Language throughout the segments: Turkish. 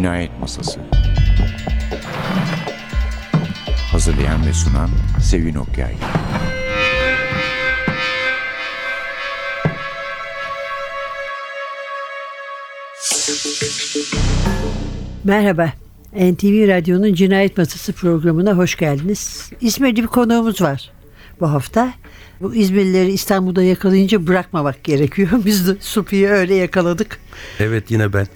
Cinayet Masası Hazırlayan ve sunan Sevin Okyay Merhaba. NTV Radyo'nun Cinayet Masası programına hoş geldiniz. İzmir'de bir konuğumuz var bu hafta. Bu İzmirlileri İstanbul'da yakalayınca bırakmamak gerekiyor. Biz de Supi'yi öyle yakaladık. Evet yine ben.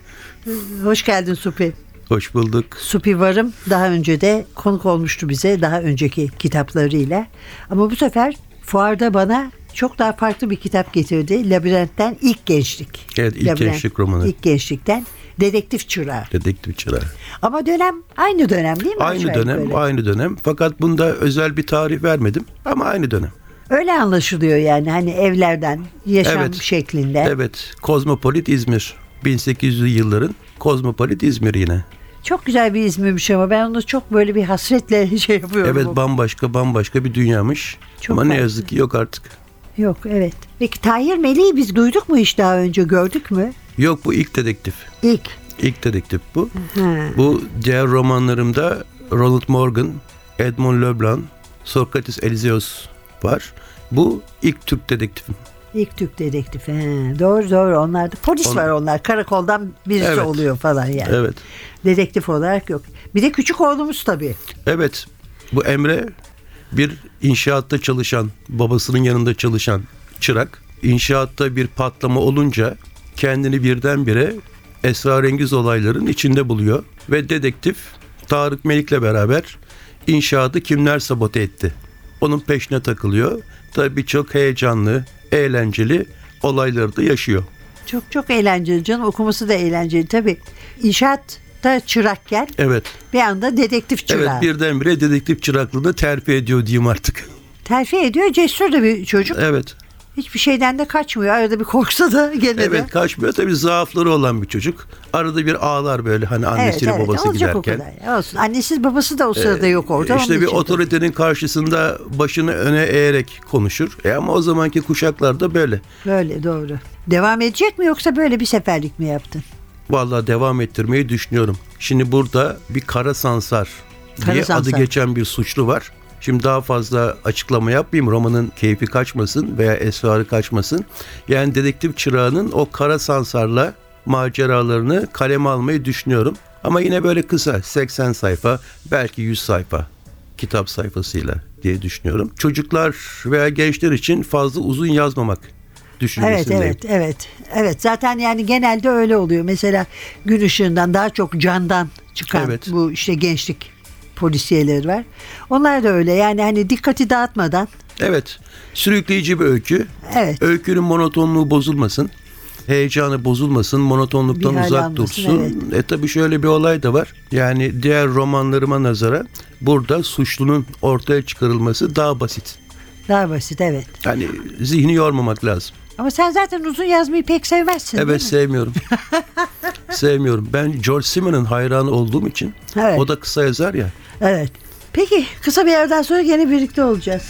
Hoş geldin Supi. Hoş bulduk. Supi Varım daha önce de konuk olmuştu bize daha önceki kitaplarıyla. Ama bu sefer fuarda bana çok daha farklı bir kitap getirdi. Labirentten İlk Gençlik. Evet, İlk Gençlik romanı. İlk Gençlik'ten Dedektif Çırağı. Dedektif çırağı. Ama dönem aynı dönem değil mi? Aynı dönem, yukarı? aynı dönem. Fakat bunda özel bir tarih vermedim ama aynı dönem. Öyle anlaşılıyor yani hani evlerden yaşam Evet. şeklinde. Evet, Kozmopolit İzmir. 1800'lü yılların Kozmopolit İzmir yine. Çok güzel bir İzmir'miş ama ben onu çok böyle bir hasretle şey yapıyorum. Evet, bambaşka bambaşka bir dünyamış. Çok ama ne farklı. yazık ki yok artık. Yok evet. Peki Tahir Melih'i biz duyduk mu hiç daha önce gördük mü? Yok bu ilk dedektif. İlk. İlk dedektif bu. Ha. Bu diğer romanlarımda Ronald Morgan, Edmond Leblanc, Sokrates Elizeos var. Bu ilk Türk dedektifim. İlk Türk dedektifi. He, doğru doğru onlar da. Polis On- var onlar. Karakoldan birisi Evet. oluyor falan yani. Evet. Dedektif olarak yok. Bir de küçük oğlumuz tabii. Evet. Bu Emre bir inşaatta çalışan, babasının yanında çalışan çırak. İnşaatta bir patlama olunca kendini birdenbire esrarengiz olayların içinde buluyor ve dedektif Tarık Melik'le beraber inşaatı kimler sabote etti? Onun peşine takılıyor. Tabii çok heyecanlı, eğlenceli olayları da yaşıyor. Çok çok eğlenceli canım. Okuması da eğlenceli tabii. İnşaatta çırakken Evet. bir anda dedektif çırağı. Evet birdenbire dedektif çıraklığını terfi ediyor diyeyim artık. Terfi ediyor. Cesur da bir çocuk. Evet. Hiçbir şeyden de kaçmıyor. Arada bir korksa da gene de. Evet kaçmıyor. Tabii zaafları olan bir çocuk. Arada bir ağlar böyle hani annesiyle babası olacak o giderken. kadar. Olsun. Annesiz babası da o sırada yok orada. İşte bir otoritenin karşısında başını öne eğerek konuşur. E ama o zamanki kuşaklarda böyle. Böyle doğru. Devam edecek mi yoksa böyle bir seferlik mi yaptın? Vallahi devam ettirmeyi düşünüyorum. Şimdi burada bir kara sansar Kara diye sansar. adı geçen bir suçlu var. Şimdi daha fazla açıklama yapmayayım. Romanın keyfi kaçmasın veya esrarı kaçmasın. Yani dedektif çırağının o kara sansarla maceralarını kaleme almayı düşünüyorum. Ama yine böyle kısa 80 sayfa belki 100 sayfa kitap sayfasıyla diye düşünüyorum. Çocuklar veya gençler için fazla uzun yazmamak Evet evet evet. Evet zaten yani genelde öyle oluyor. Mesela gün ışığından daha çok candan çıkan Evet. bu işte gençlik polisiyeleri var. Onlar da öyle yani hani dikkati dağıtmadan Evet. Sürükleyici bir öykü. Evet. Öykünün monotonluğu bozulmasın. Heyecanı bozulmasın, monotonluktan Bir uzak dursun. E tabii şöyle bir olay da var. Yani diğer romanlarıma nazara burada suçlunun ortaya çıkarılması daha basit. daha basit evet. Yani zihni yormamak lazım. Ama sen zaten uzun yazmayı pek sevmezsin Evet sevmiyorum. sevmiyorum. Ben George Simon'ın hayranı olduğum için Evet. o da kısa yazar ya. Evet. Peki kısa bir yerden sonra gene birlikte olacağız.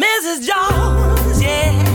Mrs. Jones, yeah.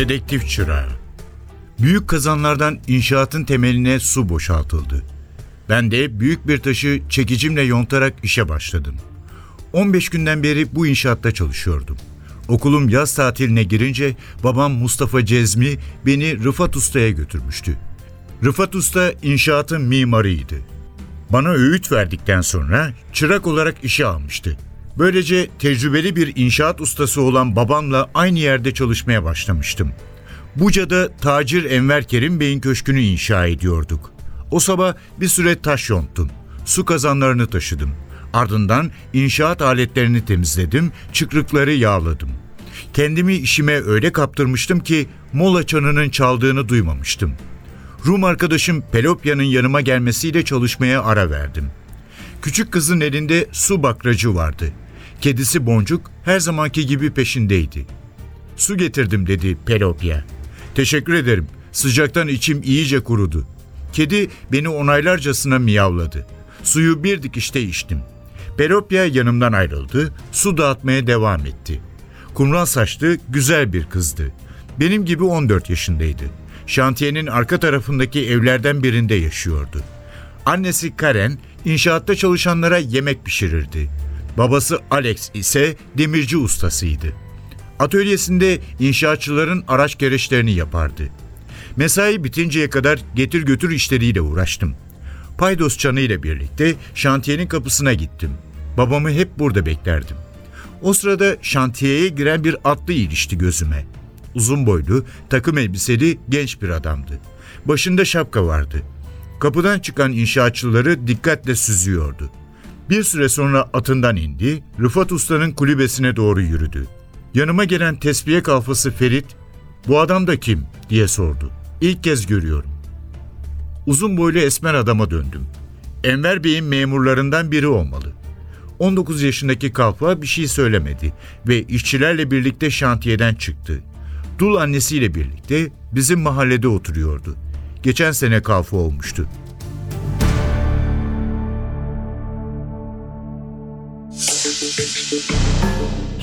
Dedektif çırağı. Büyük kazanlardan inşaatın temeline su boşaltıldı. Ben de büyük bir taşı çekicimle yontarak işe başladım. 15 günden beri bu inşaatta çalışıyordum. Okulum yaz tatiline girince babam Mustafa Cezmi beni Rıfat Usta'ya götürmüştü. Rıfat Usta inşaatın mimarıydı. Bana öğüt verdikten sonra çırak olarak işe almıştı. Böylece tecrübeli bir inşaat ustası olan babamla aynı yerde çalışmaya başlamıştım. Buca'da tacir Enver Kerim Bey'in köşkünü inşa ediyorduk. O sabah bir süre taş yonttum. Su kazanlarını taşıdım. Ardından inşaat aletlerini temizledim, çıkrıkları yağladım. Kendimi işime öyle kaptırmıştım ki mola çanının çaldığını duymamıştım. Rum arkadaşım Pelopya'nın yanıma gelmesiyle çalışmaya ara verdim. Küçük kızın elinde su bakracı vardı. Kedisi Boncuk her zamanki gibi peşindeydi. Su getirdim dedi Pelopya. Teşekkür ederim. Sıcaktan içim iyice kurudu. Kedi beni onaylarcasına miyavladı. Suyu bir dikişte içtim. Pelopya yanımdan ayrıldı, su dağıtmaya devam etti. Kumral saçlı, güzel bir kızdı. Benim gibi 14 yaşındaydı. Şantiyenin arka tarafındaki evlerden birinde yaşıyordu. Annesi Karen inşaatta çalışanlara yemek pişirirdi. Babası Alex ise demirci ustasıydı. Atölyesinde inşaatçıların araç gereçlerini yapardı. Mesai bitinceye kadar getir götür işleriyle uğraştım. Paydos çanı ile birlikte şantiyenin kapısına gittim. Babamı hep burada beklerdim. O sırada şantiyeye giren bir atlı ilişti gözüme. Uzun boylu, takım elbiseli genç bir adamdı. Başında şapka vardı. Kapıdan çıkan inşaatçıları dikkatle süzüyordu. Bir süre sonra atından indi, Rıfat Usta'nın kulübesine doğru yürüdü. Yanıma gelen tesbiye kalfası Ferit, ''Bu adam da kim?'' diye sordu. ''İlk kez görüyorum.'' Uzun boylu esmer adama döndüm. Enver Bey'in memurlarından biri olmalı. 19 yaşındaki kalfa bir şey söylemedi ve işçilerle birlikte şantiyeden çıktı. Dul annesiyle birlikte bizim mahallede oturuyordu. Geçen sene kalfa olmuştu.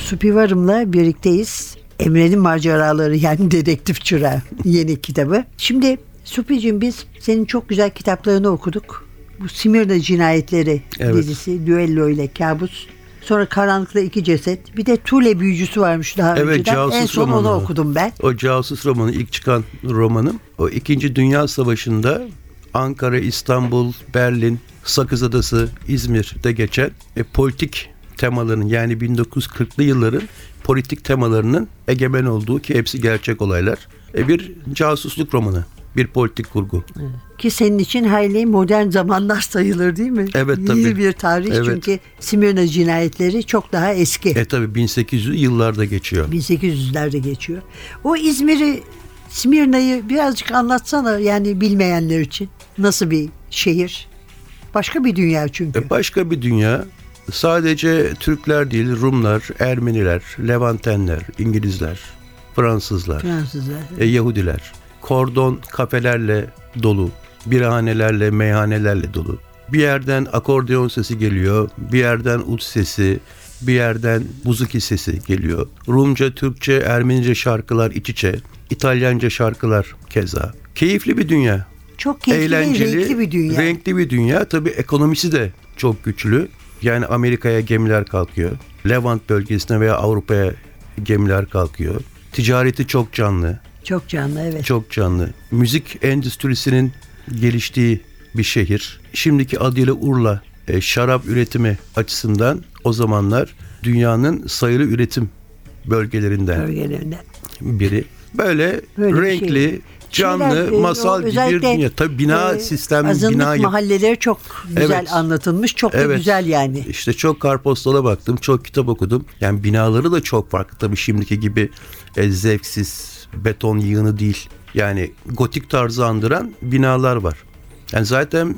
Supivarım'la birlikteyiz. Emre'nin maceraları yani dedektif çırağı yeni kitabı. Şimdi Supi'cim biz senin çok güzel kitaplarını okuduk. Bu Simirna cinayetleri Evet. dizisi, düello ile kabus. Sonra Karanlıkta iki ceset. Bir de Tule büyücüsü varmış daha Evet, önceden. casus En son romanı onu okudum ben. O casus romanı ilk çıkan romanım. O İkinci Dünya Savaşı'nda Ankara, İstanbul, Berlin, Sakız Adası, İzmir'de geçen e, politik temaların yani 1940'lı yılların politik temalarının egemen olduğu ki hepsi gerçek olaylar. E, bir casusluk romanı, bir politik kurgu. Ki senin için hayli modern zamanlar sayılır değil mi? Evet, Yeni tabii. bir tarih Evet. çünkü Smyrna cinayetleri çok daha eski. E tabi 1800 yıllarda geçiyor. 1800'lerde geçiyor. O İzmir'i, Smirna'yı birazcık anlatsana yani bilmeyenler için. Nasıl bir şehir? Başka bir dünya çünkü. E, başka bir dünya. Sadece Türkler değil, Rumlar, Ermeniler, Levantenler, İngilizler, Fransızlar, Fransızlar. e, Yahudiler. Kordon kafelerle dolu, birahanelerle, meyhanelerle dolu. Bir yerden akordeon sesi geliyor, bir yerden ut sesi, bir yerden buzuki sesi geliyor. Rumca, Türkçe, Ermenice şarkılar iç içe, İtalyanca şarkılar keza. Keyifli bir dünya. Çok keyifli Eğlenceli, renkli bir dünya. renkli bir dünya. Tabii ekonomisi de çok güçlü. Yani Amerika'ya gemiler kalkıyor. Levant bölgesine veya Avrupa'ya gemiler kalkıyor. Ticareti çok canlı. Çok canlı evet. Çok canlı. Müzik endüstrisinin geliştiği bir şehir. Şimdiki adıyla Urla e, şarap üretimi açısından o zamanlar dünyanın sayılı üretim bölgelerinden bölgelerinden. biri. Böyle, Böyle bir renkli, şey. Canlı, Şeyler, masal o gibi bir dünya. Tabii bina e, sistem, azınlık bina mahalleleri çok güzel Evet. anlatılmış. Çok da Evet. güzel yani. İşte çok karpostala baktım, çok kitap okudum. Yani binaları da çok farklı tabii şimdiki gibi e, zevksiz, beton yığını değil. Yani gotik tarzı andıran binalar var. Yani zaten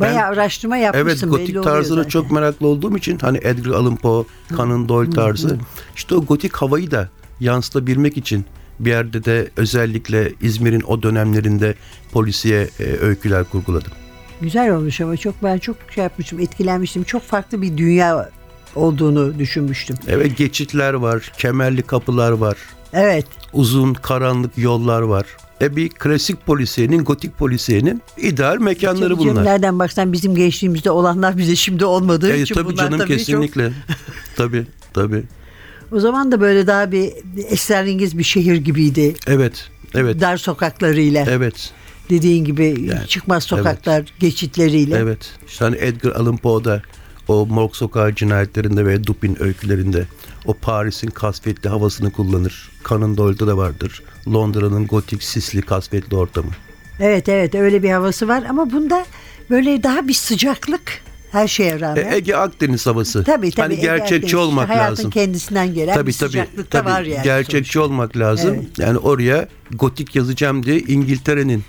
ben Bayağı araştırma evet yapmışsın belli gotik tarzına çok meraklı olduğum için hani Edgar Allan Poe, Conan Doyle tarzı. işte o gotik havayı da yansıtabilmek için bir yerde de özellikle İzmir'in o dönemlerinde polisiye e, öyküler kurguladım. Güzel olmuş ama çok ben çok şey yapmıştım, etkilenmiştim. Çok farklı bir dünya olduğunu düşünmüştüm. Evet geçitler var, kemerli kapılar var. Evet. uzun karanlık yollar var. E bir klasik polisiyenin, gotik polisiyenin ideal mekanları Canım, bunlar. Nereden baksan bizim gençliğimizde olanlar bize şimdi olmadığı E, için tabii bunlar canım tabii kesinlikle. tabii tabii. O zaman da böyle daha bir esrarengiz bir şehir gibiydi. Evet. Evet. Dar sokaklarıyla. Evet. Dediğin gibi Yani, çıkmaz sokaklar geçitleriyle. Evet. İşte hani Edgar Allan Poe'da o Morg Sokağı cinayetlerinde ve Dupin öykülerinde o Paris'in kasvetli havasını kullanır. Conan Doyle'da da vardır. Londra'nın gotik, sisli, kasvetli ortamı. Evet evet öyle bir havası var ama bunda böyle daha bir sıcaklık her şeye E, rağmen. Ege Akdeniz havası. tabii tabii. Hani Ege gerçekçi Akdeniz, olmak hayatın lazım. kendisinden gelen bir tabii tabii, sıcaklık da tabii. var yani. Gerçekçi sonuçta. olmak lazım. Evet. Yani oraya gotik yazacağım diye İngiltere'nin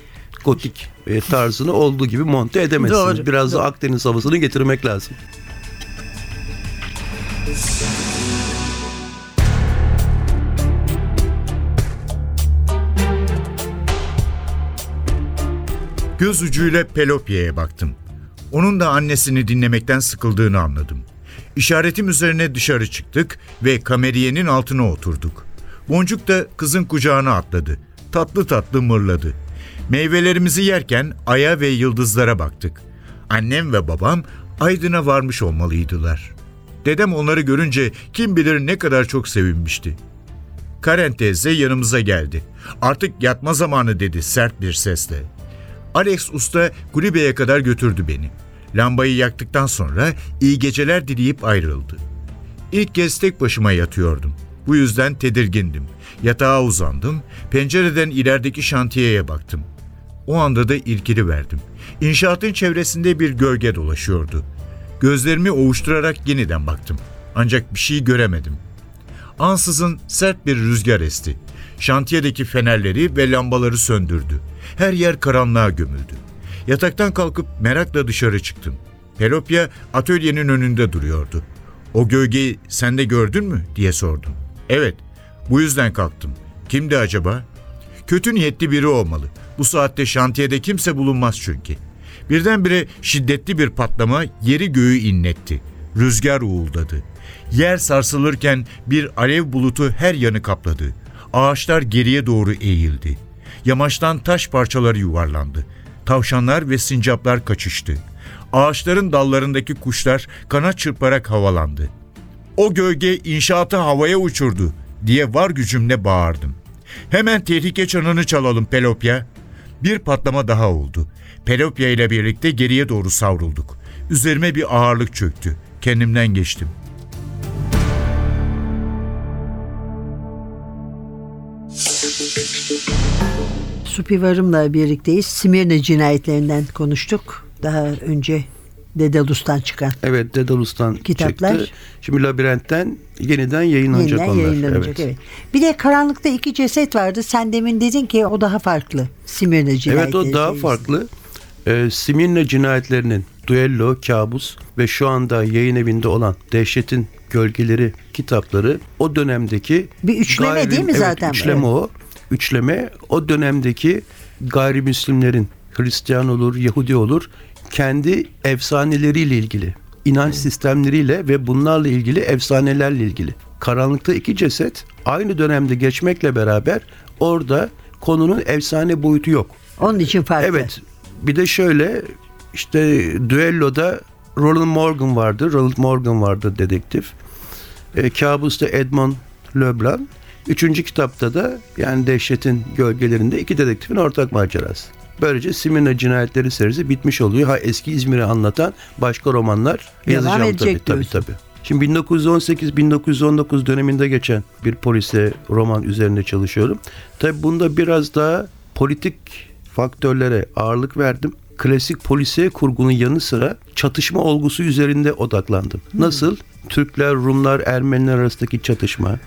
gotik e, tarzını olduğu gibi monte edemezsiniz. Doğru, Biraz doğru. da Akdeniz havasını getirmek lazım. Göz ucuyla Pelopya'ya baktım. Onun da annesini dinlemekten sıkıldığını anladım. İşaretim üzerine dışarı çıktık ve kameriyenin altına oturduk. Boncuk da kızın kucağına atladı. Tatlı tatlı mırladı. Meyvelerimizi yerken aya ve yıldızlara baktık. Annem ve babam Aydın'a varmış olmalıydılar. Dedem onları görünce kim bilir ne kadar çok sevinmişti. Karen teyze yanımıza geldi. Artık yatma zamanı dedi sert bir sesle. Alex Usta kulübeye kadar götürdü beni. Lambayı yaktıktan sonra iyi geceler dileyip ayrıldı. İlk kez tek başıma yatıyordum. Bu yüzden tedirgindim. Yatağa uzandım, pencereden ilerideki şantiyeye baktım. O anda da irkili verdim. İnşaatın çevresinde bir gölge dolaşıyordu. Gözlerimi ovuşturarak yeniden baktım. Ancak bir şey göremedim. Ansızın sert bir rüzgar esti. Şantiyedeki fenerleri ve lambaları söndürdü. Her yer karanlığa gömüldü. Yataktan kalkıp merakla dışarı çıktım. Pelopya atölyenin önünde duruyordu. O gölgeyi sen de gördün mü diye sordum. Evet, bu yüzden kalktım. Kimdi acaba? Kötü niyetli biri olmalı. Bu saatte şantiyede kimse bulunmaz çünkü. Birdenbire şiddetli bir patlama yeri göğü inletti. Rüzgar uğuldadı. Yer sarsılırken bir alev bulutu her yanı kapladı. Ağaçlar geriye doğru eğildi. Yamaçtan taş parçaları yuvarlandı. Tavşanlar ve sincaplar kaçıştı. Ağaçların dallarındaki kuşlar kanat çırparak havalandı. O gölge inşaatı havaya uçurdu diye var gücümle bağırdım. Hemen tehlike çanını çalalım Pelopya. Bir patlama daha oldu. Pelopya ile birlikte geriye doğru savrulduk. Üzerime bir ağırlık çöktü. Kendimden geçtim. Supi Varım'la birlikteyiz. Simirne cinayetlerinden konuştuk. Daha önce Dedalus'tan çıkan Evet Dedalus'tan Kitaplar. çıktı. Şimdi Labirentten yeniden yayınlanacak yeniden onlar. yayınlanacak. evet. Evet. Bir de Karanlıkta iki ceset vardı. Sen demin dedin ki o daha farklı. Simirne Evet cinayetleri. o daha farklı. Ee, Simirne cinayetlerinin Duello, Kabus ve şu anda yayın evinde olan Dehşetin Gölgeleri kitapları o dönemdeki Bir üçleme değil mi evet, zaten? Üçleme Evet. o. Üçleme o dönemdeki gayrimüslimlerin Hristiyan olur, Yahudi olur kendi efsaneleriyle ilgili, inanç sistemleriyle ve bunlarla ilgili efsanelerle ilgili. Karanlıkta iki ceset aynı dönemde geçmekle beraber orada konunun efsane boyutu yok. Onun için farklı. Evet. Bir de şöyle işte düelloda Roland Morgan vardı. Roland Morgan vardı dedektif. E, Kabus'ta Edmond Leblanc. Üçüncü kitapta da yani Dehşet'in gölgelerinde iki dedektifin ortak macerası. Böylece Simirna cinayetleri serisi bitmiş oluyor. Ha eski İzmir'i anlatan başka romanlar Devam yazacağım tabii tabii tabii. Şimdi 1918-1919 döneminde geçen bir polise roman üzerinde çalışıyorum. Tabii bunda biraz daha politik faktörlere ağırlık verdim. Klasik polisiye kurgunun yanı sıra çatışma olgusu üzerinde odaklandım. Nasıl? Türkler, Rumlar, Ermeniler arasındaki çatışma,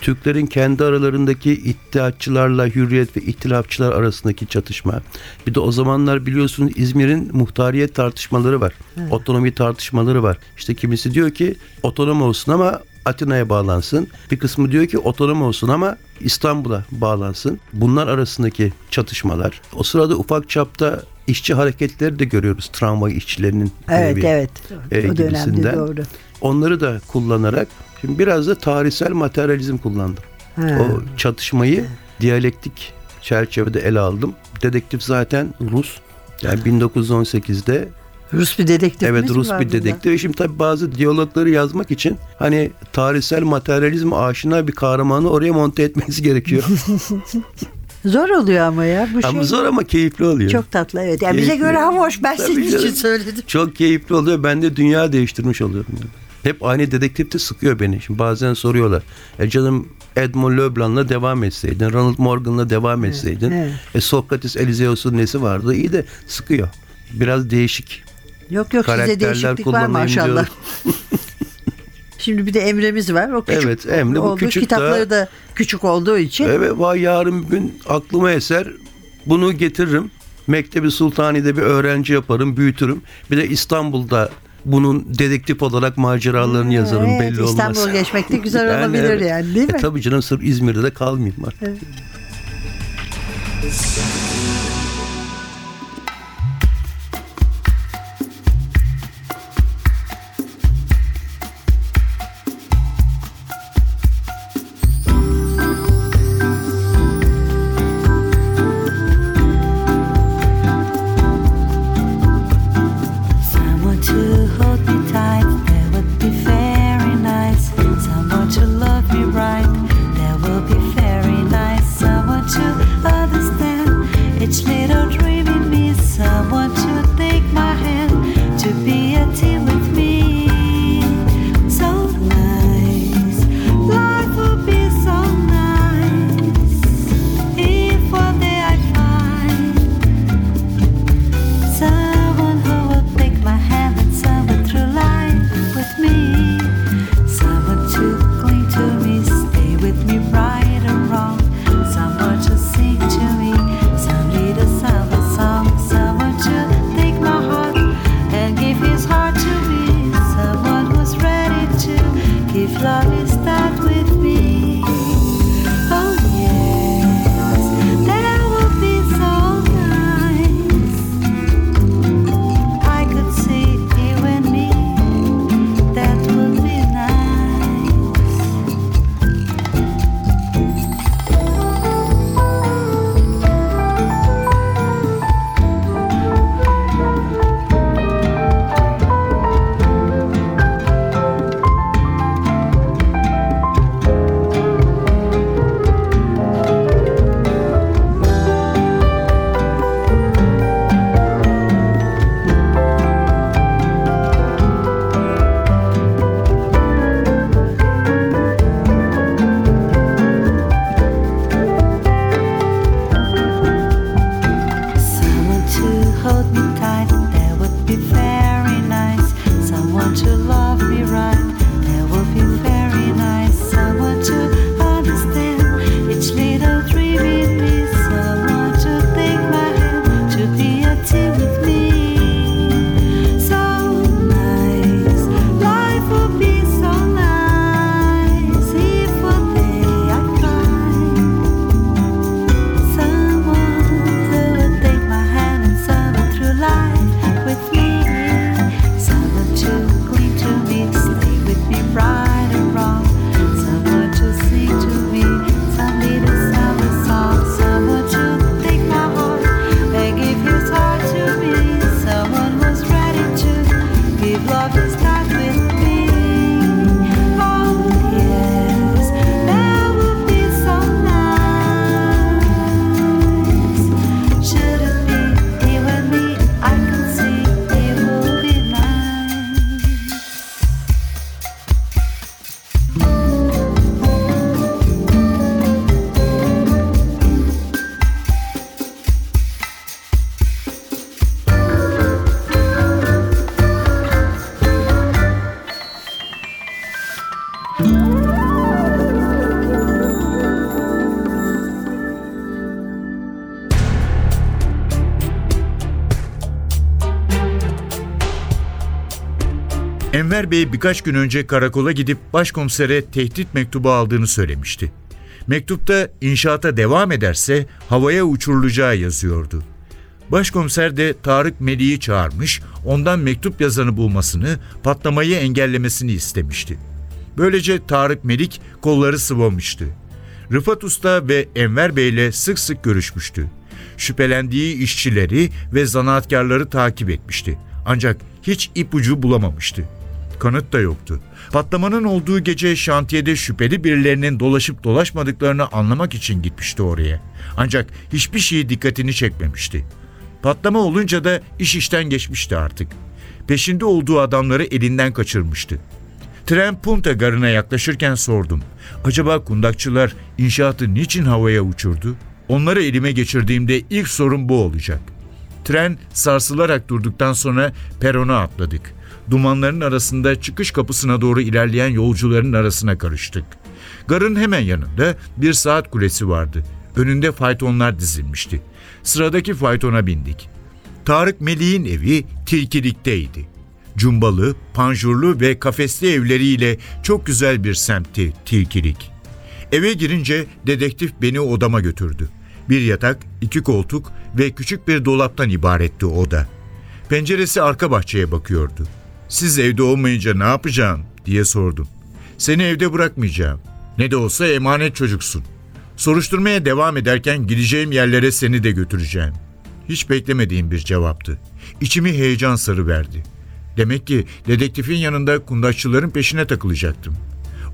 Türklerin kendi aralarındaki iddiatçılarla hürriyet ve ihtilafçılar arasındaki çatışma. Bir de o zamanlar biliyorsunuz İzmir'in muhtariyet tartışmaları var. Otonomi tartışmaları var. İşte kimisi diyor ki otonom olsun ama Atina'ya bağlansın. Bir kısmı diyor ki otonom olsun ama İstanbul'a bağlansın. Bunlar arasındaki çatışmalar. O sırada ufak çapta işçi hareketleri de görüyoruz. Tramvay işçilerinin Evet grevi, evet. e, o dönemde doğru. Onları da kullanarak şimdi biraz da tarihsel materyalizm kullandım. Ha. O çatışmayı diyalektik çerçevede ele aldım. Dedektif zaten Rus. Yani 1918'de Rus bir dedektif evet Rus bir dedektif. Ve Şimdi tabii bazı diyalogları yazmak için hani tarihsel materyalizm aşina bir kahramanı oraya monte etmeniz gerekiyor. Zor oluyor ama ya. Bu ama şey zor ama keyifli oluyor. çok tatlı evet. Yani bize göre hoş. Ben Tabii senin için canım. söyledim. Çok keyifli oluyor. Ben de dünya değiştirmiş oluyorum. Hep aynı dedektif de sıkıyor beni. Şimdi bazen soruyorlar. E canım Edmond Leblanc'la devam etseydin, Ronald Morgan'la devam etseydin. evet. E Sokrates Elizeus'un nesi vardı? İyi de sıkıyor. Biraz değişik. Yok yok size değişiklik var maşallah. Şimdi bir de Emre'miz var. O küçük Evet, Emre bu küçük Kitapları da küçük olduğu için. Evet vay yarın bir gün aklıma eser. Bunu getiririm. Mektebi Sultani'de bir öğrenci yaparım, büyütürüm. Bir de İstanbul'da bunun dedektif olarak maceralarını yazarım Evet, belli olmaz. İstanbul geçmek de güzel Yani olabilir evet. yani değil mi? E tabii canım sırf İzmir'de de kalmayayım artık. Someone flores da Enver Bey birkaç gün önce karakola gidip başkomisere tehdit mektubu aldığını söylemişti. Mektupta inşaata devam ederse havaya uçurulacağı yazıyordu. Başkomiser de Tarık Melih'i çağırmış, ondan mektup yazanı bulmasını, patlamayı engellemesini istemişti. Böylece Tarık Melik kolları sıvamıştı. Rıfat Usta ve Enver Bey ile sık sık görüşmüştü. Şüphelendiği işçileri ve zanaatkarları takip etmişti. Ancak hiç ipucu bulamamıştı. Kanıt da yoktu. Patlamanın olduğu gece şantiyede şüpheli birilerinin dolaşıp dolaşmadıklarını anlamak için gitmişti oraya. Ancak hiçbir şey dikkatini çekmemişti. Patlama olunca da iş işten geçmişti artık. Peşinde olduğu adamları elinden kaçırmıştı. Tren Punta garına yaklaşırken sordum. Acaba kundakçılar inşaatı niçin havaya uçurdu? Onları elime geçirdiğimde ilk sorun bu olacak. Tren sarsılarak durduktan sonra perona atladık. Dumanların arasında çıkış kapısına doğru ilerleyen yolcuların arasına karıştık. Garın hemen yanında bir saat kulesi vardı. Önünde faytonlar dizilmişti. Sıradaki faytona bindik. Tarık Melih'in evi Tilkilik'teydi. Cumbalı, panjurlu ve kafesli evleriyle çok güzel bir semtti Tilkilik. Eve girince dedektif beni odama götürdü. Bir yatak, iki koltuk ve küçük bir dolaptan ibaretti oda. Penceresi arka bahçeye bakıyordu. Siz evde olmayınca ne yapacağım diye sordum. Seni evde bırakmayacağım. Ne de olsa emanet çocuksun. Soruşturmaya devam ederken gideceğim yerlere seni de götüreceğim. Hiç beklemediğim bir cevaptı. İçimi heyecan sarıverdi. Demek ki dedektifin yanında kundaşçıların peşine takılacaktım.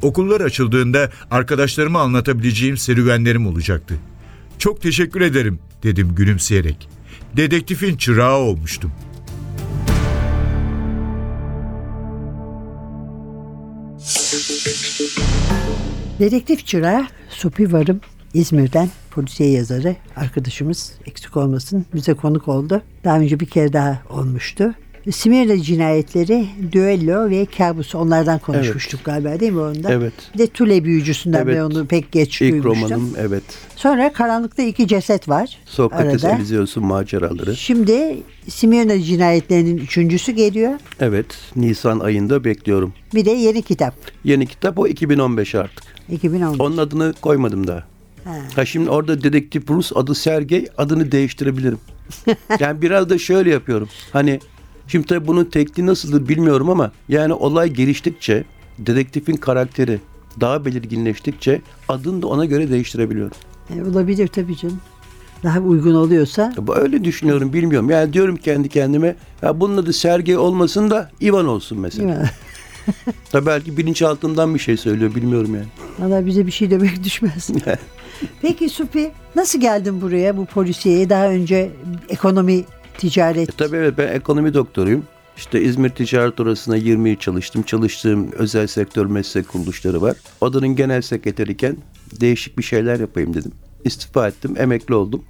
Okullar açıldığında arkadaşlarıma anlatabileceğim serüvenlerim olacaktı. Çok teşekkür ederim dedim gülümseyerek. Dedektifin çırağı olmuştum. Dedektif çırağı Supi Varım İzmir'den polisiye yazarı arkadaşımız eksik olmasın bize konuk oldu. Daha önce bir kere daha olmuştu. Simirna cinayetleri, düello ve kabus onlardan konuşmuştuk galiba değil mi onda? Evet. Bir de Tule büyücüsünden Evet. ben onu pek geç İlk duymuştum. romanım evet. Sonra Karanlıkta iki ceset var. Sokrates arada. Elizeus'un maceraları. Şimdi Simirna cinayetlerinin üçüncüsü geliyor. Evet, Nisan ayında bekliyorum. Bir de yeni kitap. Yeni kitap o 2015 artık. 2010. Onun adını koymadım daha. Ha şimdi orada dedektif Rus adı Sergey adını değiştirebilirim. yani biraz da şöyle yapıyorum. Hani şimdi tabii bunun tekniği nasıldır bilmiyorum ama yani olay geliştikçe dedektifin karakteri daha belirginleştikçe adını da ona göre değiştirebiliyorum. E, olabilir tabii canım. Daha uygun oluyorsa. Öyle düşünüyorum bilmiyorum. Yani diyorum kendi kendime ya bunun adı Sergey olmasın da Ivan olsun mesela. Tabii belki bilinçaltından bir şey söylüyor bilmiyorum yani. Valla bize bir şey demek düşmez. Peki Supi nasıl geldin buraya bu polisiyeye? Daha önce ekonomi, ticaret. E, tabii evet ben ekonomi doktoruyum. İşte İzmir Ticaret Odası'na 20 yıl çalıştım. Çalıştığım özel sektör meslek kuruluşları var. Odanın genel sekreteriyken değişik bir şeyler yapayım dedim. İstifa ettim, emekli oldum.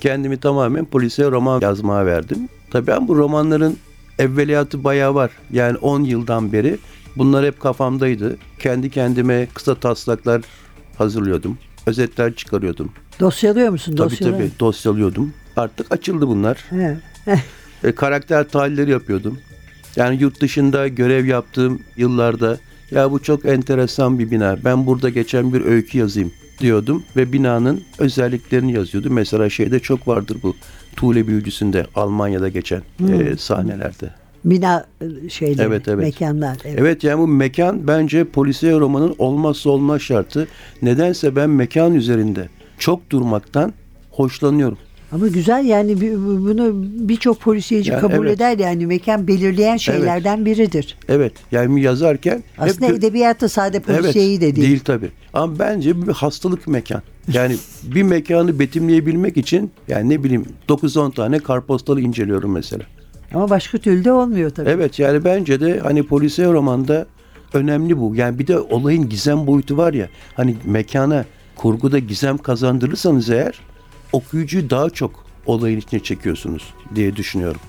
Kendimi tamamen polise roman yazmaya verdim. Tabii ben bu romanların evveliyatı bayağı var. Yani 10 yıldan beri bunlar hep kafamdaydı. Kendi kendime kısa taslaklar hazırlıyordum. Özetler çıkarıyordum. Dosyalıyor musun? Tabii Dosyalıyor tabii dosyalıyordum. Artık açıldı bunlar. E, karakter tahlilleri yapıyordum. Yani yurt dışında görev yaptığım yıllarda ya bu çok enteresan bir bina. Ben burada geçen bir öykü yazayım diyordum ve binanın özelliklerini yazıyordum. Mesela şeyde çok vardır bu Tuğle Büyücüsü'nde Almanya'da geçen e, sahnelerde. Bina e, şeyleri, Evet, evet. mekanlar. Evet. Evet yani bu mekan bence polisiye romanın olmazsa olmaz şartı. Nedense ben mekan üzerinde çok durmaktan hoşlanıyorum. Ama güzel yani bunu birçok polisiyeci Yani kabul evet. eder yani mekan belirleyen şeylerden biridir. Evet yani yazarken hep Aslında gö- edebiyatta sade polisiyeyi de değil. Değil tabii. Ama bence bir hastalık mekan. Yani bir mekanı betimleyebilmek için yani ne bileyim 9-10 tane kartpostalı inceliyorum mesela. Ama başka türlü de olmuyor tabii. Evet yani bence de hani polisiye romanda önemli bu. Yani bir de olayın gizem boyutu var ya. Hani mekana kurguda gizem kazandırırsanız eğer okuyucuyu daha çok olayın içine çekiyorsunuz diye düşünüyorum.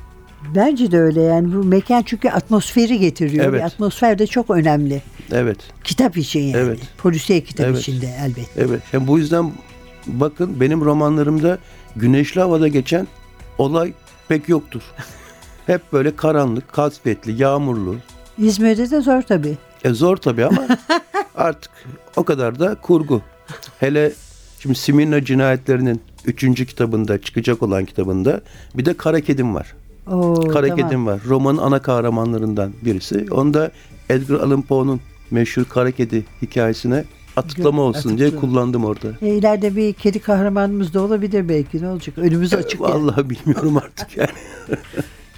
Bence de öyle yani bu mekan çünkü atmosferi getiriyor. Evet. Ve Atmosfer de çok önemli. Evet. Kitap için yani. Evet. Polisiye kitap Evet. için de elbette. Evet. Yani bu yüzden bakın benim romanlarımda güneşli havada geçen olay pek yoktur. Hep böyle karanlık, kasvetli, yağmurlu, İzmir'de de zor tabii. E zor tabii ama artık o kadar da kurgu. Hele şimdi Simirna cinayetlerinin üçüncü kitabında çıkacak olan kitabında bir de Kara Kedim var. Oo, Kara tamam. Kedim var. Romanın ana kahramanlarından birisi. Onda Edgar Allan Poe'nun meşhur Kara Kedi hikayesine atıklama olsun diye Atıklama. kullandım orada. E, ileride bir kedi kahramanımız da olabilir belki. Ne olacak? Önümüz açık. yani. Vallahi bilmiyorum artık yani.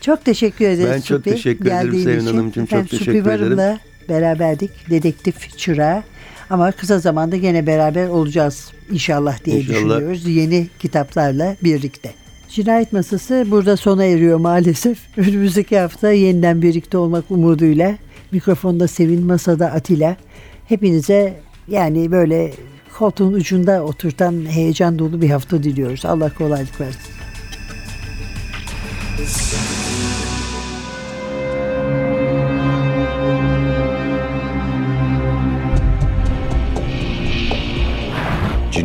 Çok teşekkür ederiz Ben çok teşekkür ederim Sevin. Hanımcığım, çok teşekkür Supi Varım'la ederim. Beraberdik. Dedektif Çırağı. Ama kısa zamanda gene beraber olacağız inşallah diye İnşallah. düşünüyoruz. Yeni kitaplarla birlikte. Cinayet Masası burada sona eriyor maalesef. Önümüzdeki hafta yeniden birlikte olmak umuduyla. Mikrofonda Sevin, masada Atilla. Hepinize yani böyle koltuğun ucunda oturtan heyecan dolu bir hafta diliyoruz. Allah kolaylık versin.